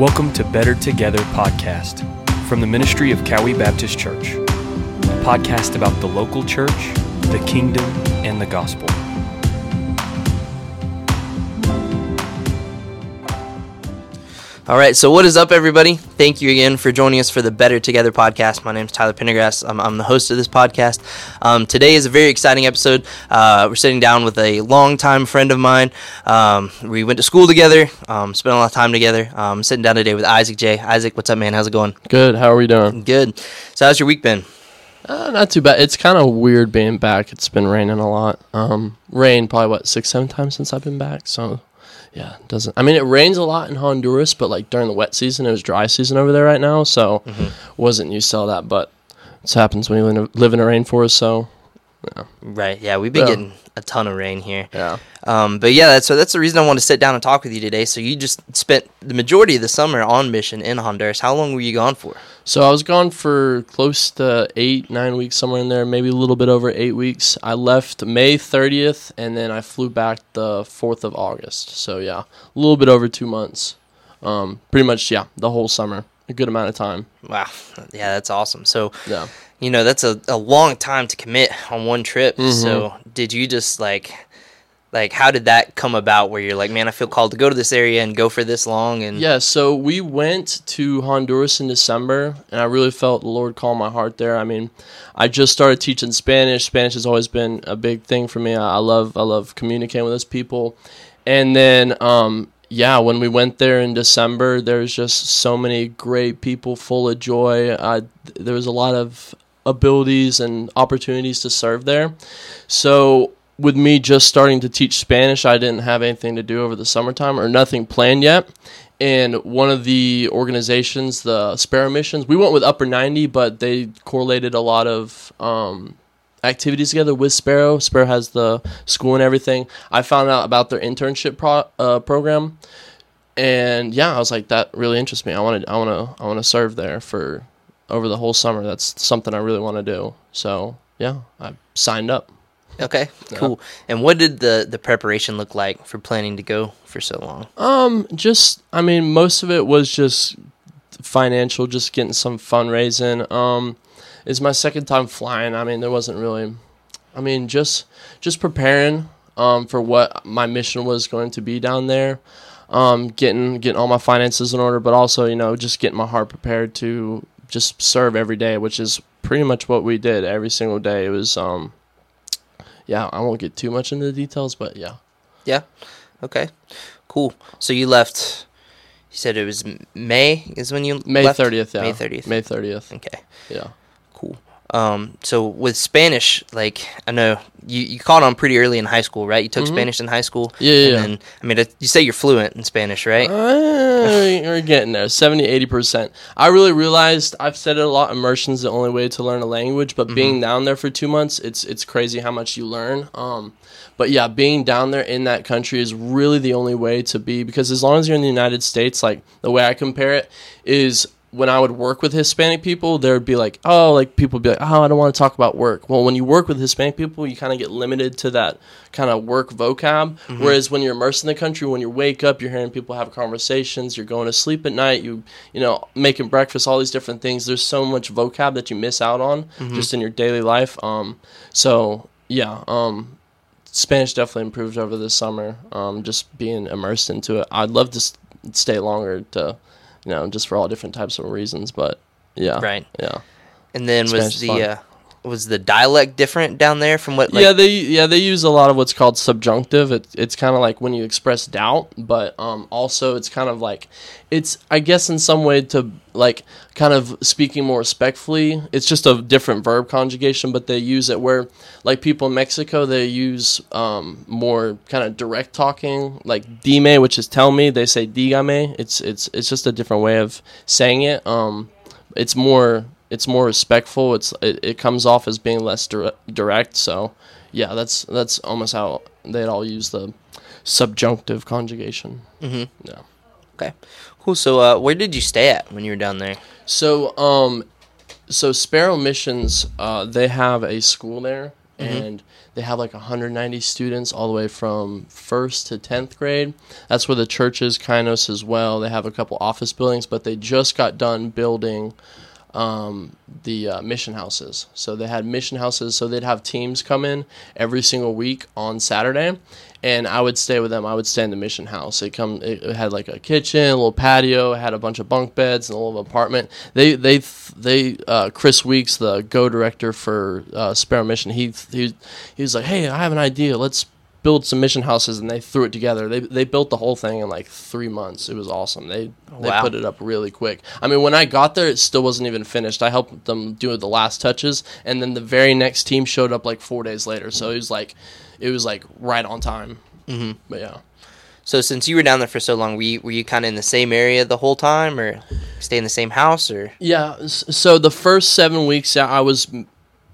Welcome to Better Together podcast from the ministry of Cowie Baptist Church, a podcast about the local church, the kingdom, and the gospel. All right, so what is up, everybody? Thank you again for joining us for the Better Together podcast. My name is Tyler Pendergrass. I'm, I'm the host of this podcast. Um, today is a very exciting episode. Uh, we're sitting down with a longtime friend of mine. Um, we went to school together, um, spent a lot of time together. Um, sitting down today with Isaac Jay. Isaac, what's up, man? How's it going? Good. How are we doing? Good. So, how's your week been? Uh, not too bad. It's kind of weird being back. It's been raining a lot. Um, rain probably what six, seven times since I've been back. So, yeah, it doesn't. I mean, it rains a lot in Honduras, but like during the wet season, it was dry season over there right now. So, mm-hmm. wasn't used to all that. But it happens when you live in a- live in a rainforest. So, Right. Yeah, we've been Yeah. getting a ton of rain here. yeah. Um, but yeah, that's so that's the reason I wanted to sit down and talk with you today. So you just spent the majority of the summer on mission in Honduras. How long were you gone for? So I was gone for close to eight, nine weeks, somewhere in there, maybe a little bit over eight weeks. I left May 30th, and then I flew back the 4th of August. So yeah, a little bit over two months. Um, pretty much, yeah, the whole summer, a good amount of time. Wow. Yeah, that's awesome. So Yeah. You know that's a, a long time to commit on one trip. Mm-hmm. So did you just like like how did that come about where you're like, man, I feel called to go to this area and go for this long and Yeah, so we went to Honduras in December, and I really felt the Lord call my heart there. I mean, I just started teaching Spanish. Spanish has always been a big thing for me. I I love I love communicating with those people, and then um, yeah, when we went there in December, there's just so many great people, full of joy. Uh, there was a lot of abilities and opportunities to serve there. So with me just starting to teach Spanish, I didn't have anything to do over the summertime or nothing planned yet. And one of the organizations, the Sparrow Missions, we went with Upper 90, but they correlated a lot of um, activities together with Sparrow. Sparrow has the school and everything. I found out about their internship pro- uh, program, and yeah, I was like, that really interests me. I want to, I want to, I want to serve there for over the whole summer. That's something I really want to do. So yeah, I signed up. Okay, cool. And what did the the preparation look like for planning to go for so long? Um, just I mean, most of it was just financial, just getting some fundraising. Um, it's my second time flying. I mean, there wasn't really, I mean, just just preparing um for what my mission was going to be down there. Um, getting getting all my finances in order, but also you know just getting my heart prepared to just serve every day, which is pretty much what we did every single day. It was um, yeah, I won't get too much into the details, but yeah. Yeah. Okay. Cool. So you left. You said it was May is when you May left? thirtieth, yeah. May thirtieth. May thirtieth. Okay. Yeah. Um, so with Spanish, like I know you, you caught on pretty early in high school, right? You took Spanish in high school. Mm-hmm. Yeah, yeah, And then, I mean, you say you're fluent in Spanish, right? Uh, we're getting there 70 80% i really realized i've said it a lot immersion's the only way to learn a language but being down there for two months it's it's crazy how much you learn um but yeah being down there in that country is really the only way to be because as long as you're in the united states like the way i compare it is when I would work with Hispanic people, there would be like, oh, like people would be like, oh, I don't want to talk about work. Well, when you work with Hispanic people, you kind of get limited to that kind of work vocab. Whereas when you're immersed in the country, when you wake up, you're hearing people have conversations, you're going to sleep at night, you, you know, making breakfast, all these different things. There's so much vocab that you miss out on just in your daily life. Um, so yeah, um, Spanish definitely improved over the summer. Um, just being immersed into it. I'd love to s- stay longer to, you know, just for all different types of reasons. But yeah, Right. Yeah, And then Spanish was the uh, was the dialect different down there from what? Like, yeah. They yeah they use a lot of what's called subjunctive. It, it's kind of like when you express doubt, but um, also it's kind of like it's I guess in some way to like kind of speaking more respectfully. It's just a different verb conjugation, but they use it where like people in Mexico they use um, more kind of direct talking, like dime, which is tell me. They say dígame. It's it's it's just a different way of saying it. Um, it's more it's more respectful. It's it, it comes off as being less dire- direct. So yeah, that's that's almost how they'd all use the subjunctive conjugation. Mhm. Yeah. Okay. Cool. So uh, where did you stay at when you were down there? So um, so Sparrow Missions, uh, they have a school there, and they have like 190 students all the way from first to 10th grade. That's where the church is, Kynos as well. They have a couple office buildings, but they just got done building um, the uh, mission houses. So they had mission houses, so they'd have teams come in every single week on Saturday, and I would stay with them. I would stay in the mission house. It come, it, had like a kitchen, a little patio, it had a bunch of bunk beds, and a little apartment. They they they uh, Chris Weeks, the go director for uh, Sparrow Mission, he he he was like, hey, I have an idea. Let's build some mission houses and they threw it together. They they built the whole thing in like three months. It was awesome. They they Wow. put it up really quick. I mean, when I got there, it still wasn't even finished. I helped them do the last touches, and then the very next team showed up like four days later. So it was like it was like right on time. Mm-hmm. But yeah. So since you were down there for so long, were you, were you kind of in the same area the whole time, or stay in the same house, or Yeah. So the first seven weeks, I was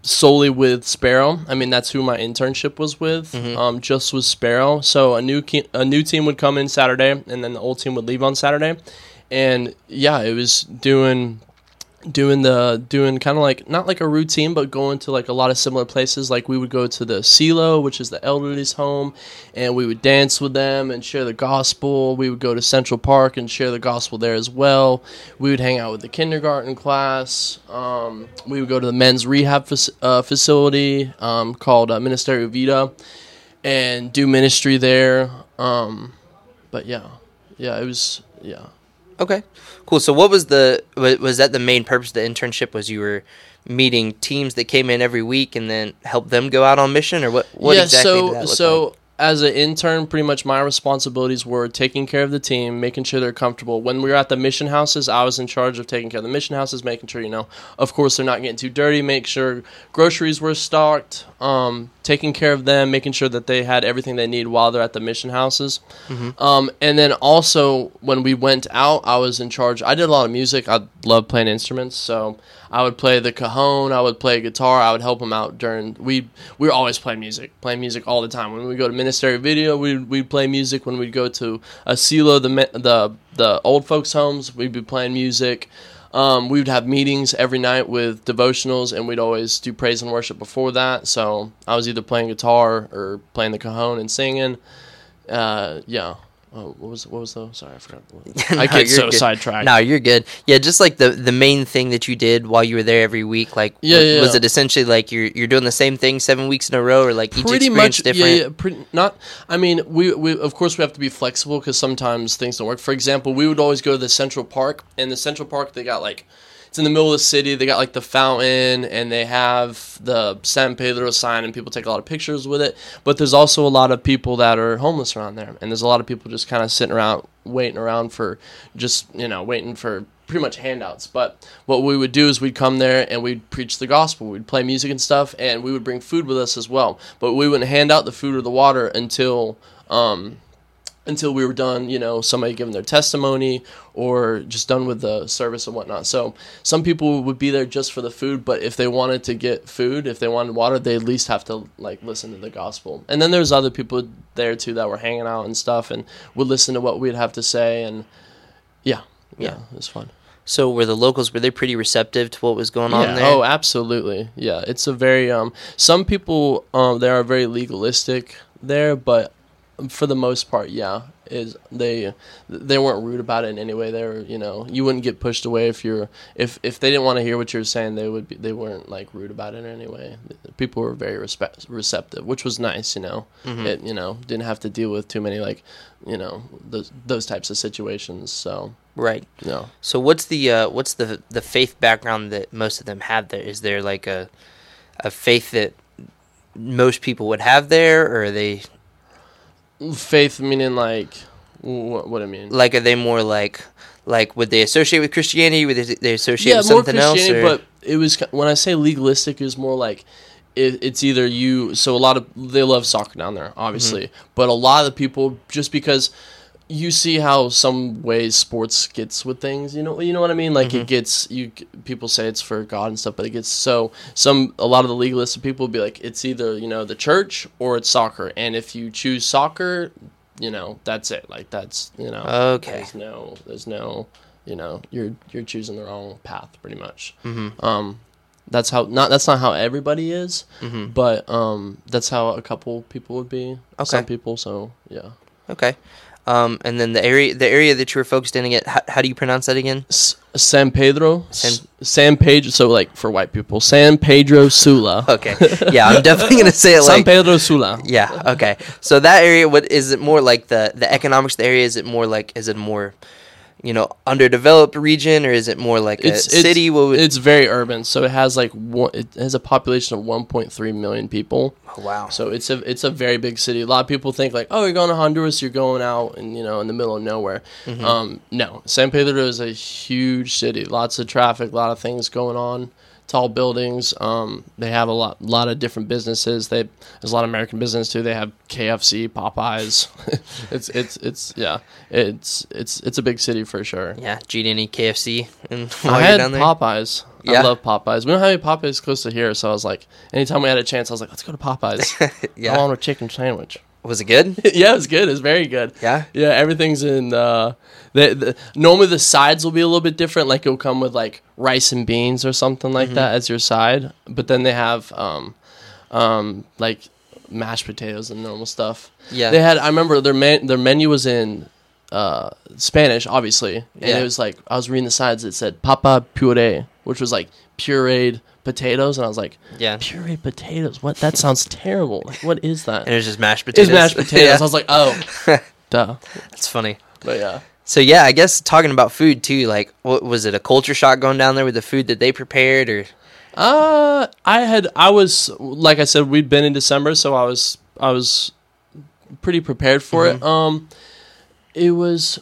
solely with Sparrow. I mean, that's who my internship was with. Um, just with Sparrow. So a new ke- a new team would come in Saturday, and then the old team would leave on Saturday. And yeah, it was doing doing the doing kind of like not like a routine but going to like a lot of similar places. Like we would go to the silo which is the elderly's home and we would dance with them and share the gospel. We would go to central park and share the gospel there as well. We would hang out with the kindergarten class. Um, we would go to the men's rehab fac- uh, facility um, called uh, ministerio vita and do ministry there. Um, but yeah yeah it was yeah okay, cool. So what was the wa- was that the main purpose of the internship? Was you were meeting teams that came in every week and then help them go out on mission, or what? What yeah, exactly so did that look so like? As an intern, pretty much my responsibilities were taking care of the team, making sure they're comfortable. When we were at the mission houses, I was in charge of taking care of the mission houses, making sure you know, of course, they're not getting too dirty, make sure groceries were stocked, um, taking care of them, making sure that they had everything they need while they're at the mission houses. Um, and then also when we went out, I was in charge. I did a lot of music. I love playing instruments, so I would play the cajon. I would play guitar. I would help them out during. We we were always playing music, playing music all the time. When we go to Ministerial Video, we we'd play music. When we'd go to Asilo, the the the old folks' homes, we'd be playing music. Um, we would have meetings every night with devotionals, and we'd always do praise and worship before that. So I was either playing guitar or playing the cajon and singing. Uh, yeah. Oh, what was what was the? Sorry, I forgot. I get you're so good. sidetracked. No, you're good. Yeah, just like the the main thing that you did while you were there every week. Like, Yeah, wa- yeah, was yeah. it essentially like you're you're doing the same thing seven weeks in a row, or like each pretty experience much different? yeah, yeah pretty, not i mean we, we of course we have to be flexible because sometimes things don't work for example we would always go to the central park and the central park they got like it's in the middle of the city they got like the fountain and they have the san pedro sign and people take a lot of pictures with it but there's also a lot of people that are homeless around there and there's a lot of people just kind of sitting around waiting around for just you know waiting for pretty much handouts. But what we would do is we'd come there and we'd preach the gospel. We'd play music and stuff, and we would bring food with us as well. But we wouldn't hand out the food or the water until um, until we were done. You know, somebody giving their testimony or just done with the service and whatnot. So some people would be there just for the food, but if they wanted to get food, if they wanted water, they at least have to like listen to the gospel. And then there's other people there too that were hanging out and stuff, and would listen to what we'd have to say and. Yeah, yeah, Yeah. it was fun. So were the locals were they pretty receptive to what was going on Yeah. there? Oh, absolutely. Yeah, it's a very um. Some people um they are very legalistic there, but for the most part, yeah, is they they weren't rude about it in any way. They were you know you wouldn't get pushed away if you're if if they didn't want to hear what you were saying, they would be they weren't like rude about it in any way. People were very respect receptive, which was nice. You know, it you know didn't have to deal with too many like you know those those types of situations. So right. you know. So what's the uh, what's the the faith background that most of them have there? Is there like a a faith that most people would have there, or are they Faith meaning like what, what I mean. like are they more like like would they associate with Christianity? Would they, they associate with more something else? Christianity, or- but it was when I say legalistic, is more like it, it's either you. So a lot of they love soccer down there, obviously, Mm-hmm. but a lot of the people just because you see how some ways sports gets with things, you know, you know what I mean. Like Mm-hmm. it gets you. People say it's for God and stuff, but it gets so some. A lot of the legalistic people will be like, it's either you know the church or it's soccer, and if you choose soccer, you know that's it. Like that's you know Okay. There's no. There's no. You know, you're you're choosing the wrong path, pretty much. Um, that's how not that's not how everybody is, Mhm. but um, that's how a couple people would be. Some Okay. people, so yeah. Okay. Um, and then the area the area that you were focused in again. How, how do you pronounce that again? S- San Pedro, San- S- San Pedro. So like for white people, San Pedro Sula. Okay. Yeah, I'm definitely gonna say it like San. Pedro Sula. Yeah. Okay. So that area, what is it more like the the economics of the area? Is it more like is it more, you know, underdeveloped region or is it more like a city? What would, it's very urban, so it has like one, it has a population of 1.3 million people. oh, wow. So it's a it's a very big city. A lot of people think like, oh, you're going to Honduras, you're going out and you know in the middle of nowhere. Mm-hmm. Um, no, San Pedro is a huge city. Lots of traffic, a lot of things going on. Tall buildings. Um, they have a lot lot of different businesses. They there's a lot of American business too. They have KFC, Popeyes. it's it's it's yeah. It's it's it's a big city for sure. Yeah. Did you any KFC and I had? Popeyes. Yeah? I love Popeyes. We don't have any Popeyes close to here, so I was like, anytime we had a chance, I was like, let's go to Popeyes. I yeah. want a chicken sandwich. Was it good? yeah, it was good. It was very good. Yeah. Yeah, everything's in. Uh, the, the normally the sides will be a little bit different. Like it'll come with like rice and beans or something like that as your side. But then they have um, um, like mashed potatoes and normal stuff. Yeah. They had. I remember their man, their menu was in uh, Spanish, obviously, and Yeah. it was like I was reading the sides. It said papa puree, which was like pureed potatoes, and I was like, Yeah. pureed potatoes. What? That sounds terrible. Like, what is that? And it was just mashed potatoes. It's potatoes. mashed potatoes. yeah. I was like, oh, duh. That's funny. But yeah. So yeah, I guess talking about food too. Like, what was it? A culture shock going down there with the food that they prepared, or Uh, I had I was like I said we'd been in December, so I was I was pretty prepared for it. Um, it was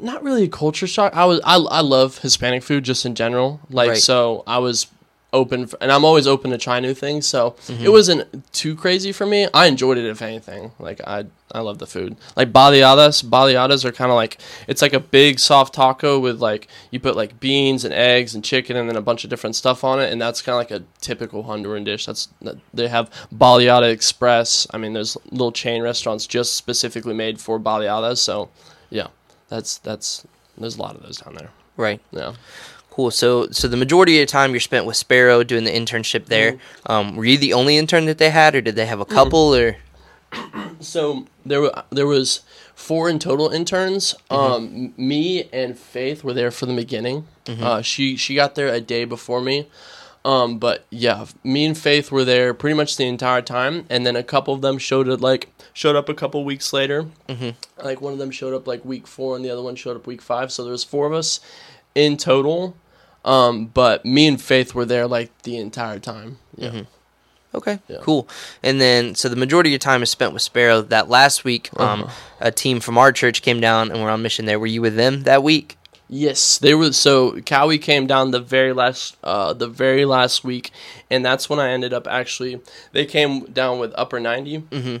not really a culture shock. I was I I love Hispanic food just in general. Like Right. so, I was open for, and I'm always open to try new things. So it mm-hmm. wasn't too crazy for me. I enjoyed it if anything. Like I I love the food. Like baleadas, baleadas are kind of like it's like a big soft taco with like you put like beans and eggs and chicken and then a bunch of different stuff on it, and that's kind of like a typical Honduran dish. That's that- they have baleada express. I mean, there's little chain restaurants just specifically made for baleadas. So yeah, that's that's there's a lot of those down there. right? Yeah. Cool. So, so the majority of your time you're spent with Sparrow doing the internship there. Mm-hmm. Um, were you the only intern that they had, or did they have a couple? Or So there were there was four in total interns. Um, me and Faith were there for the beginning. Uh, she she got there a day before me. Um, but yeah, me and Faith were there pretty much the entire time, and then a couple of them showed it like showed up a couple weeks later. Mm-hmm. Like one of them showed up like week four, and the other one showed up week five. So there was four of us in total. Um, but me and Faith were there like the entire time. Yeah. okay, Yeah. cool. And then, so the majority of your time is spent with Sparrow. That last week, um, Uh-huh. a team from our church came down and we're on mission there. Were you with them that week? Yes, they were. So Cowie came down the very last, uh, the very last week, and that's when I ended up actually. They came down with Upper 90 Mhm.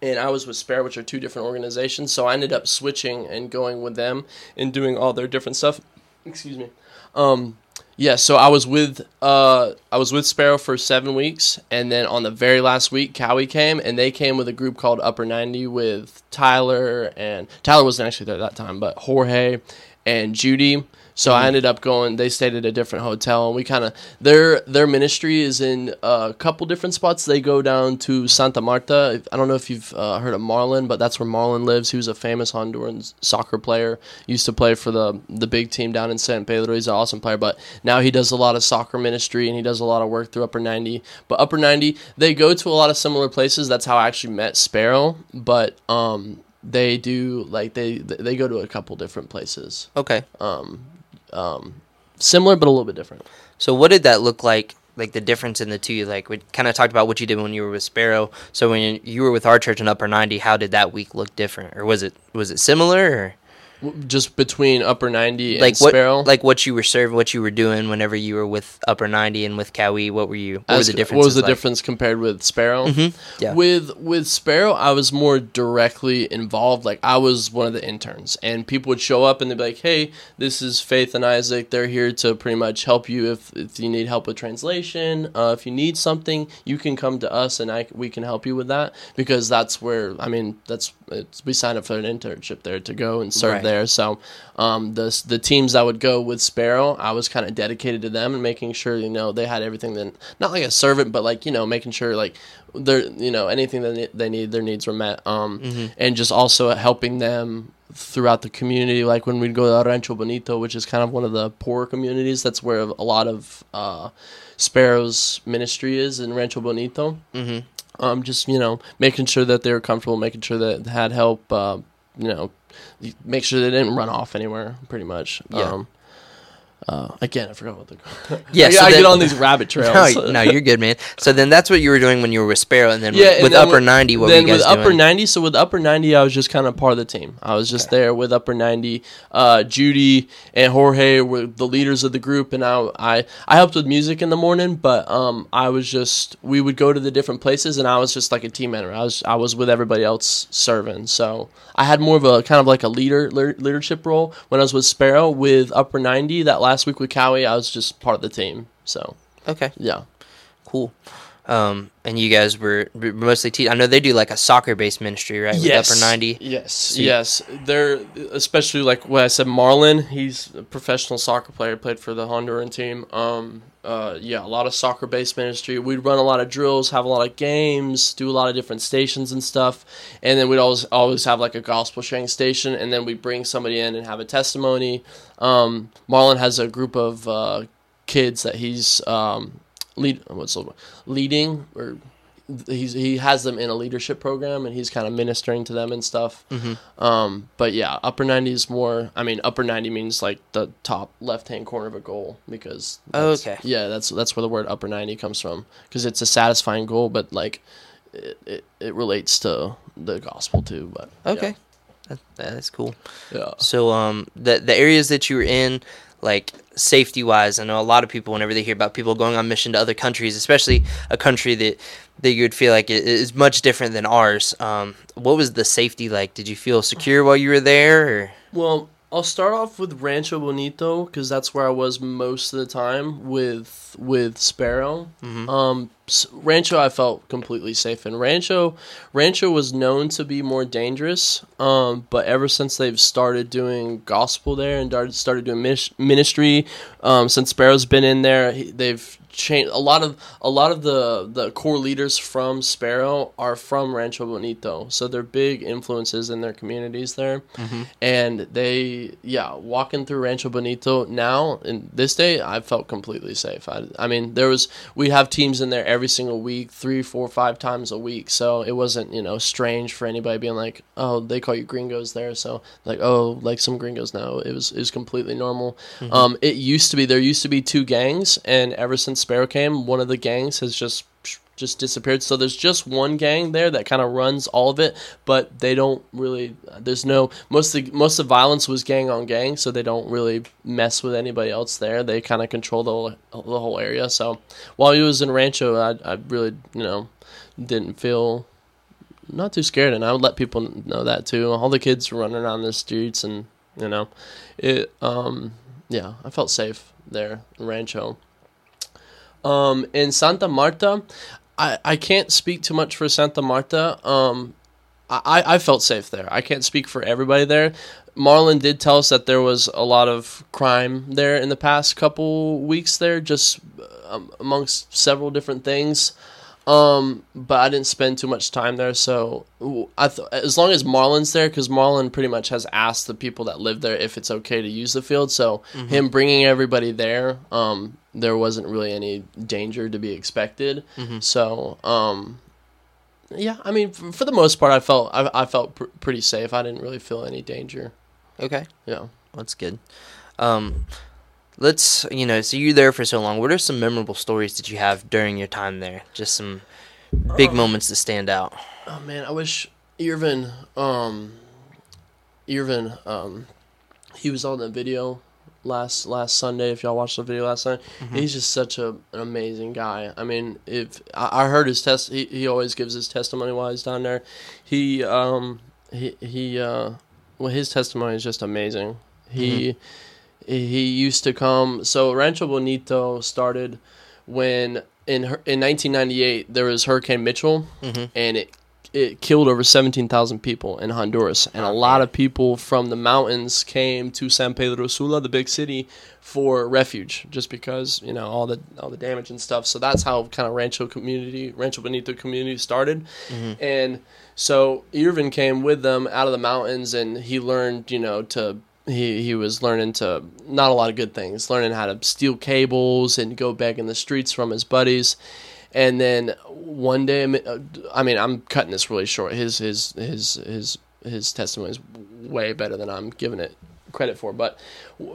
and I was with Spare, which are two different organizations. So I ended up switching and going with them and doing all their different stuff. Excuse me. Um, yeah, so I was with uh, I was with Sparrow for seven weeks, and then on the very last week, Cowie came, and they came with a group called Upper Ninety with Tyler and Tyler wasn't actually there that time, but Jorge and Judy. So I ended up going. They stayed at a different hotel, and we kind of their their ministry is in a couple different spots. They go down to Santa Marta. I don't know if you've uh, heard of Marlon, but that's where Marlon lives. He was a famous Honduran soccer player. Used to play for the the big team down in San Pedro. He's an awesome player, but now he does a lot of soccer ministry and he does a lot of work through Upper Ninety. But Upper Ninety, they go to a lot of similar places. That's how I actually met Sparrow. But um, they do like they they go to a couple different places. Okay. Um, um, similar, but a little bit different. So what did that look like? Like the difference in the two? Like we kind of talked about what you did when you were with Sparrow. So when you were with our church in Upper Ninety, how did that week look different, or was it was it similar? Or? Just between Upper Ninety and like what Sparrow. like what you were serving, what you were doing whenever you were with Upper Ninety and with Cowie. What were you? What As- was the difference? What was the difference compared with Sparrow? Yeah. With with Sparrow, I was more directly involved. Like I was one of the interns, and people would show up and they'd be like, "Hey, this is Faith and Isaac. They're here to pretty much help you if, if you need help with translation. Uh, if you need something, you can come to us, and I we can help you with that because that's where I mean that's we signed up for an internship there to go and serve Right. there. So um, the the teams that would go with Sparrow, I was kind of dedicated to them and making sure you know they had everything. Then not like a servant, but like you know making sure like their you know anything that they need their needs were met. Um, Mm-hmm. and just also helping them throughout the community. Like when we'd go to Rancho Bonito, which is kind of one of the poorer communities. That's where a lot of uh, Sparrow's ministry is in Rancho Bonito. Mhm. Um, just you know, making sure that they were comfortable, making sure that they had help. Uh, you know, make sure they didn't run off anywhere. Pretty much. Yeah. Um, uh, again, I forgot what the. Yeah, I, so I then- get on these rabbit trails. No, no, you're good, man. So then that's what you were doing when you were with Sparrow, and then Yeah, with, and with then Upper with- Ninety, what then were you guys with Upper doing? 90, so with Upper 90, I was just kind of part of the team. I was just there with Upper 90. Uh, Judy and Jorge were the leaders of the group, and I, I, I helped with music in the morning, but um, I was just, we would go to the different places, and I was just like a team member. I was, I was with everybody else serving. So I had more of a kind of like a leader leader- leadership role when I was with Sparrow. With Upper 90, that last week with Cowie, I was just part of the team. So, Okay, yeah. cool. Um, and you guys were mostly te- I know they do like a soccer based ministry, right? With Upper Ninety. Yes, you- yes. They're especially like what I said. Marlon, he's a professional soccer player, played for the Honduran team. Um, uh, yeah, a lot of soccer based ministry. We'd run a lot of drills, have a lot of games, do a lot of different stations and stuff, and then we'd always always have like a gospel sharing station, and then we bring somebody in and have a testimony. Um, Marlon has a group of uh, kids that he's um, lead what's the leading or he's he has them in a leadership program and he's kind of ministering to them and stuff. Um, but yeah, upper ninety is more. I mean, upper ninety means like the top left hand corner of a goal because. Oh, okay. Yeah, that's that's where the word upper ninety comes from because it's a satisfying goal, but like it, it, it relates to the gospel too. But yeah. Okay, that, that's cool. yeah. So um, the the areas that you were in, like safety wise, I know a lot of people whenever they hear about people going on mission to other countries, especially a country that that you would feel like is much different than ours. Um, what was the safety like? Did you feel secure while you were there? Or? Well, I'll start off with Rancho Bonito because that's where I was most of the time with with Sparrow. Um, Rancho, I felt completely safe in. Rancho, Rancho was known to be more dangerous. Um, but ever since they've started doing gospel there and started started doing ministry, um, since Sparrow's been in there, they've changed a lot of a lot of the the core leaders from Sparrow are from Rancho Bonito, so they're big influences in their communities there, and they yeah walking through Rancho Bonito now in this day I felt completely safe. I, I mean there was we have teams in there every single week, three, four, five times a week, so it wasn't you know strange for anybody being like oh they call you gringos there, so like oh like some gringos now. It was it was completely normal. Um, it used to be there used to be two gangs, and ever since Sparrow came, one of the gangs has just just disappeared. So there's just one gang there that kind of runs all of it, but they don't really. There's no most of the, most of the violence was gang on gang, so they don't really mess with anybody else there. They kind of control the whole, the whole area. So while he was in Rancho, I I really you know didn't feel not too scared, and I would let people know that too. All the kids were running around the streets, and you know, it um yeah, I felt safe there, Rancho. Um, in Santa Marta, I, I can't speak too much for Santa Marta. Um, I, I felt safe there. I can't speak for everybody there. Marlon did tell us that there was a lot of crime there in the past couple weeks there, just um, amongst several different things. Um, but I didn't spend too much time there, so I th- as long as Marlon's there, because Marlon pretty much has asked the people that live there if it's okay to use the field. So him bringing everybody there, um, there wasn't really any danger to be expected. So, um, yeah, I mean, for, for the most part, I felt I, I felt pr- pretty safe. I didn't really feel any danger. Okay, Yeah. that's good. Um, let's you know, so you're there for so long. What are some memorable stories that you have during your time there? Just some big moments that stand out. Oh man, I wish Irvin, um, Irvin, um, he was on the video last last Sunday. If y'all watched the video last night, he's just such a, an amazing guy. I mean, if I, I heard his test, he, he always gives his testimony while he's down there. He um he he uh well his testimony is just amazing. He he used to come. So Rancho Bonito started when in in 1998 there was Hurricane Mitchell, mm-hmm. and it it killed over 17,000 people in Honduras. And a lot of people from the mountains came to San Pedro Sula, the big city, for refuge just because, you know, all the all the damage and stuff. So that's how kind of Rancho community, Rancho Bonito community started. Mm-hmm. And so Irvin came with them out of the mountains and he learned, you know, to he, he was learning to not a lot of good things, learning how to steal cables and go beg in the streets from his buddies. And then one day, uh, I mean, I'm cutting this really short. His his his his his testimony is way better than I'm giving it credit for. But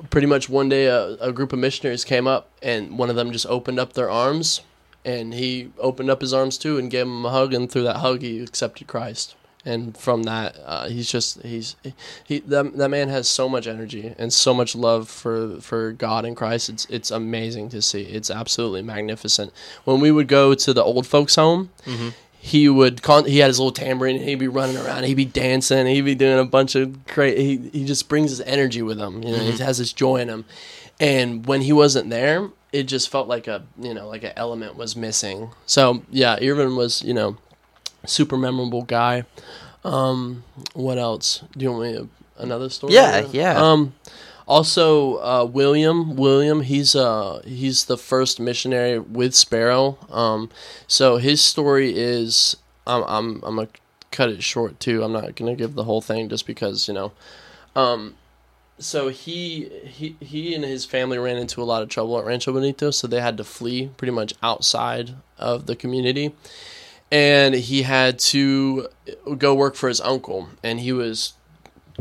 pretty much one day, a, a group of missionaries came up, and one of them just opened up their arms, and he opened up his arms too and gave him a hug, and through that hug, he accepted Christ. And from that, uh, he's just he's he that, that man has so much energy and so much love for for God and Christ. It's it's amazing to see. It's absolutely magnificent. When we would go to the old folks' home, he would con- he had his little tambourine and he'd be running around he'd be dancing he'd be doing a bunch of great he, he just brings his energy with him you know he has this joy in him and when he wasn't there it just felt like a you know like an element was missing so yeah irvin was you know super memorable guy. Um what else? Do you want me to, another story? Yeah, yeah. um also uh, William William he's uh he's the first missionary with Sparrow. Um so his story is I'm I'm I'm gonna cut it short too. I'm not gonna give the whole thing just because you know. Um so he he he and his family ran into a lot of trouble at Rancho Bonito so they had to flee pretty much outside of the community and he had to go work for his uncle and he was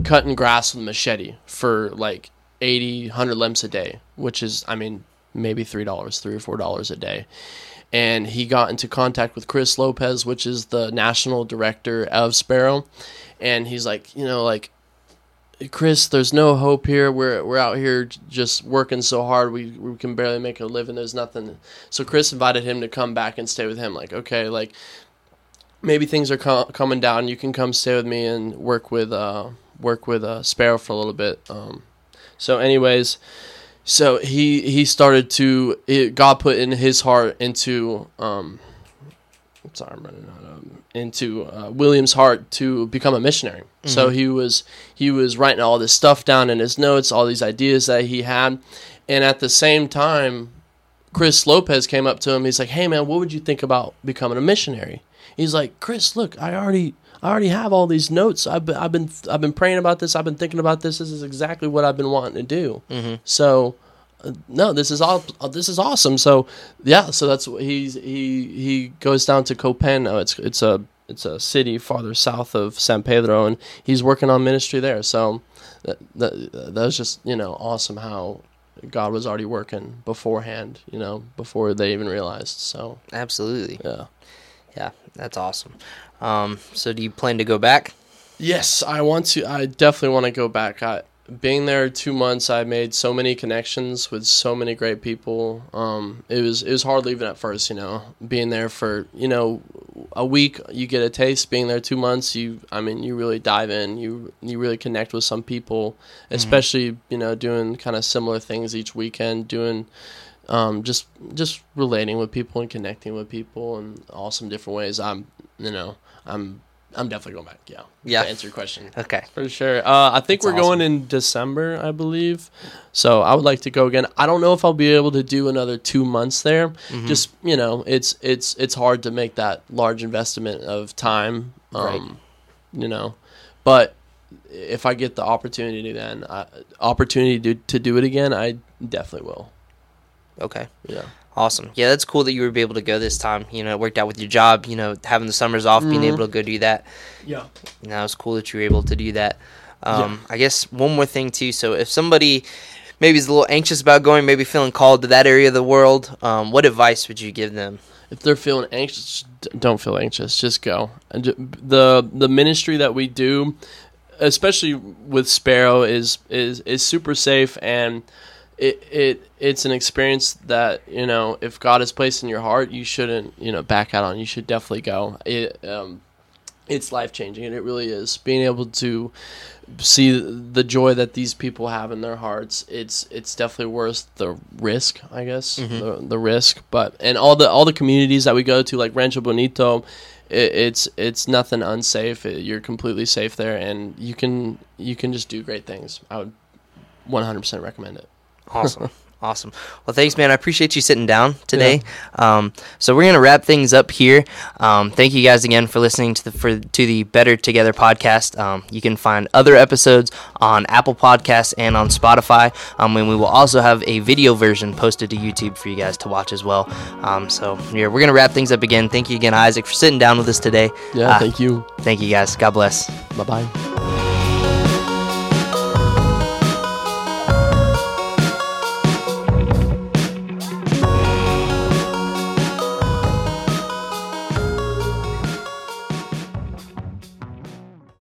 cutting grass with a machete for like 80 100 lemps a day which is i mean maybe three dollars three or four dollars a day. And he got into contact with chris lopez which is the national director of sparrow and he's like you know like chris there's no hope here we're, we're out here just working so hard we, we can barely make a living there's nothing so chris invited him to come back and stay with him like okay like maybe things are co- coming down. You can come stay with me and work with uh, work with uh, Sparrow for a little bit. Um, so, anyways, so he he started to it, God put in his heart into um, sorry, I'm running out of into uh, William's heart to become a missionary. So he was he was writing all this stuff down in his notes, all these ideas that he had, and at the same time, Chris Lopez came up to him. He's like, "Hey man, what would you think about becoming a missionary?" He's like, "Chris, look, I already I already have all these notes. I've been I've been I've been praying about this. I've been thinking about this. This is exactly what I've been wanting to do." So uh, no, this is all. This is awesome. So yeah, so that's what he's he he goes down to Copán. Oh, it's it's a it's a city farther south of San Pedro, and he's working on ministry there. So that that, that was just you know awesome how God was already working beforehand. You know before they even realized. So Absolutely. yeah. Yeah, that's awesome. Um, so do you plan to go back? Yes, I want to. I definitely want to go back. I, being there two months, I made so many connections with so many great people. Um, it was it was hard leaving at first, you know. Being there for you know a week, you get a taste. Being there two months, you I mean you really dive in. You you really connect with some people, especially you know doing kind of similar things each weekend. Doing um, just just relating with people and connecting with people in awesome different ways. I'm you know I'm I'm definitely going back. Yeah. Yeah. To answer your question. Okay. For sure. Uh, I think That's we're going in December, I believe. So I would like to go again. I don't know if I'll be able to do another two months there. Mm-hmm. Just you know, it's it's it's hard to make that large investment of time. Um, Right. You know, but if I get the opportunity, then I, opportunity to to do it again, I definitely will. Okay. Yeah. Awesome. Yeah, that's cool that you were able to go this time. You know, it worked out with your job. You know, having the summers off, being Mhm. able to go do that. Yeah. You know, it was cool that you were able to do that. Um, I guess one more thing too. So if somebody maybe is a little anxious about going, maybe feeling called to that area of the world, um, what advice would you give them? if they're feeling anxious, don't feel anxious. Just go. And the the ministry that we do, especially with Sparrow, is is is super safe and. It, it it's an experience that you know if God has placed in your heart you shouldn't you know back out on you should definitely go it um it's life changing and it really is being able to see the joy that these people have in their hearts it's it's definitely worth the risk i guess the, the risk but and all the all the communities that we go to like rancho bonito it, it's it's nothing unsafe. It, you're completely safe there, and you can you can just do great things. I would 100% recommend it. Awesome. Awesome. Well, thanks, man. I appreciate you sitting down today. Um, so we're gonna wrap things up here. Um, thank you guys again for listening to the for to the Better Together podcast. Um, you can find other episodes on Apple Podcasts and on Spotify. Um, and we will also have a video version posted to YouTube for you guys to watch as well. Um, so yeah, we're gonna wrap things up again. Thank you again, Isaac, for sitting down with us today. Yeah, Uh, thank you. Thank you, guys. God bless. Bye bye.